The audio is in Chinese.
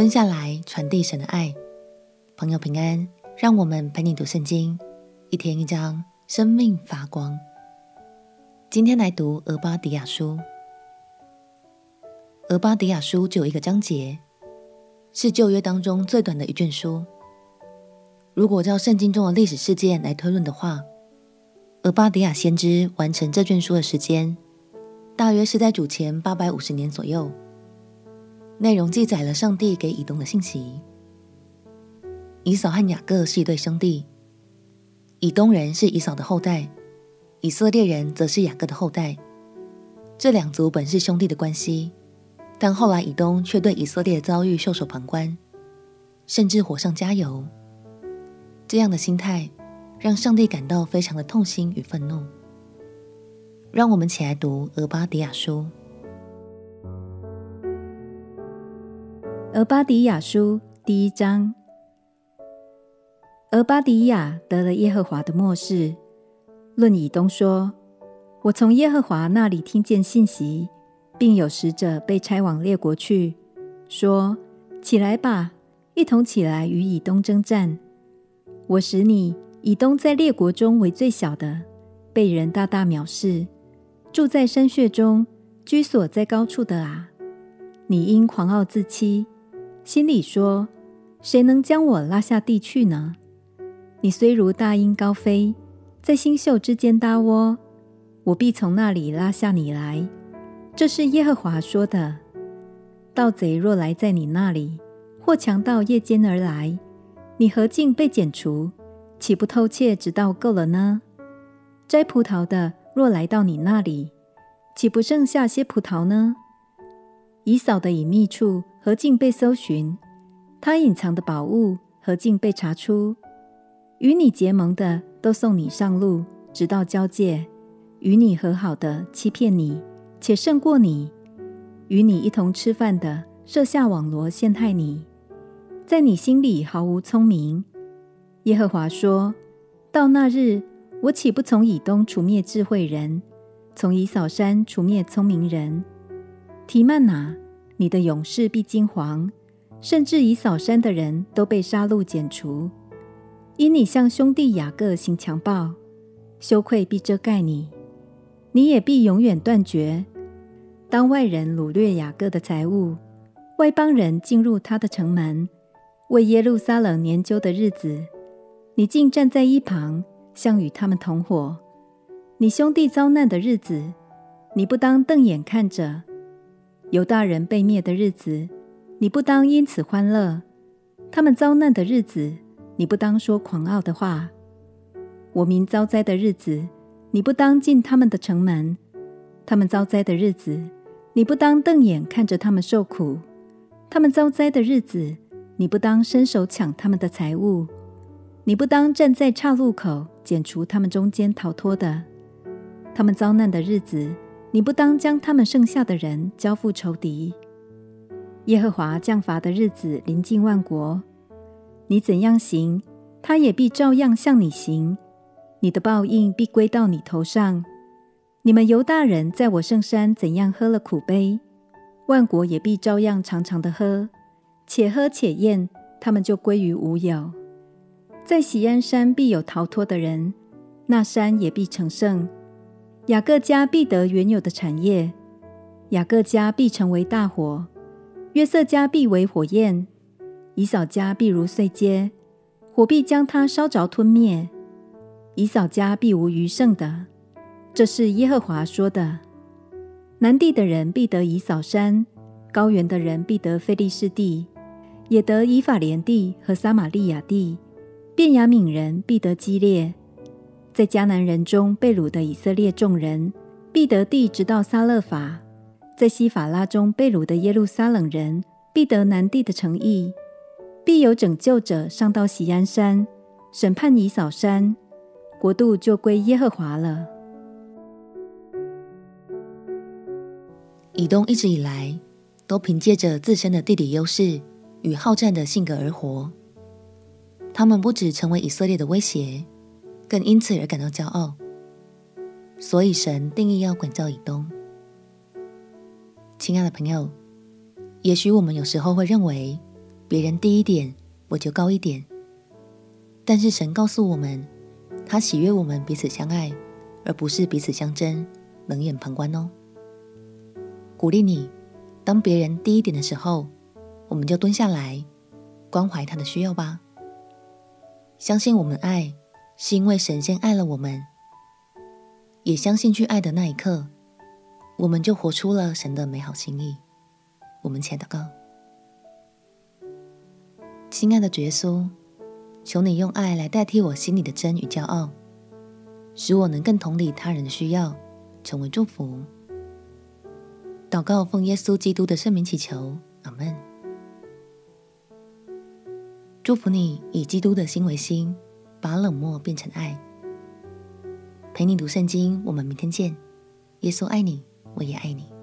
蹲下来传递神的爱，朋友平安。让我们陪你读圣经，一天一章，生命发光。今天来读俄巴底亚书。俄巴底亚书只有一个章节，是旧约当中最短的一卷书。如果照圣经中的历史事件来推论的话，俄巴底亚先知完成这卷书的时间，大约是在主前八百五十年左右。内容记载了上帝给以东的信息。以扫和雅各是一对兄弟，以东人是以扫的后代，以色列人则是雅各的后代。这两族本是兄弟的关系，但后来以东却对以色列的遭遇袖手旁观，甚至火上加油。这样的心态让上帝感到非常的痛心与愤怒。让我们起来读俄巴底亚书。俄巴底亚书第一章。俄巴底亚得了耶和华的默示，论以东说：“我从耶和华那里听见信息，并有使者被差往列国去，说：起来吧，一同起来与以东征战。我使你以东在列国中为最小的，被人大大藐视，住在山穴中，居所在高处的啊！你因狂傲自欺。”心里说：“谁能将我拉下地去呢？”你虽如大鹰高飞，在星宿之间搭窝，我必从那里拉下你来。这是耶和华说的。盗贼若来在你那里，或强盗夜间而来，你何竟被剪除？岂不偷窃直到够了呢？摘葡萄的若来到你那里，岂不剩下些葡萄呢？以扫的隐秘处。何竟被搜寻？他隐藏的宝物何竟被查出？与你结盟的都送你上路，直到交界；与你和好的欺骗你，且胜过你；与你一同吃饭的设下网罗陷害你，在你心里毫无聪明。耶和华说：到那日，我岂不从以东除灭智慧人，从以扫山除灭聪明人？提曼哪！你的勇士必惊惶，甚至以扫山的人都被杀戮剪除，因你向兄弟雅各行强暴，羞愧必遮盖你，你也必永远断绝。当外人掳掠雅各的财物，外邦人进入他的城门，为耶路撒冷研究的日子，你竟站在一旁，像与他们同伙。你兄弟遭难的日子，你不当瞪眼看着。犹大人被灭的日子，你不当因此欢乐；他们遭难的日子，你不当说狂傲的话。我民遭灾的日子，你不当进他们的城门；他们遭灾的日子，你不当瞪眼看着他们受苦；他们遭灾的日子，你不当伸手抢他们的财物；你不当站在岔路口剪除他们中间逃脱的；他们遭难的日子。你不当将他们剩下的人交付仇敌。耶和华降罚的日子临近万国，你怎样行，他也必照样向你行。你的报应必归到你头上。你们犹大人在我圣山怎样喝了苦杯，万国也必照样尝尝的喝，且喝且宴，他们就归于无有。在喜安山必有逃脱的人，那山也必成圣。雅各家必得原有的产业，雅各家必成为大火，约瑟家必为火焰，以扫家必如碎秸，火必将他烧着吞灭。以扫家必无余剩的，这是耶和华说的。南地的人必得以扫山，高原的人必得非利士地，也得以法莲地和撒玛利亚地，便雅悯人必得基列。在迦南人中被掳的以色列众人，必得地直到撒勒法；在西法拉中被掳的耶路撒冷人，必得南地的诚意。必有拯救者上到喜安山，审判以扫山，国度就归耶和华了。以东一直以来都凭借着自身的地理优势与好战的性格而活，他们不只成为以色列的威胁。更因此而感到骄傲，所以神定意要管教以东。亲爱的朋友，也许我们有时候会认为别人低一点，我就高一点。但是神告诉我们，他喜悦我们彼此相爱，而不是彼此相争、冷眼旁观哦。鼓励你，当别人低一点的时候，我们就蹲下来关怀他的需要吧。相信我们爱，是因为神先爱了我们，也相信去爱的那一刻，我们就活出了神的美好心意。我们且祷告。亲爱的耶稣，求你用爱来代替我心里的争与骄傲，使我能更同理他人的需要，成为祝福。祷告奉耶稣基督的圣名祈求，阿门。祝福你以基督的心为心，把冷漠变成爱。陪你读圣经，我们明天见。耶稣爱你，我也爱你。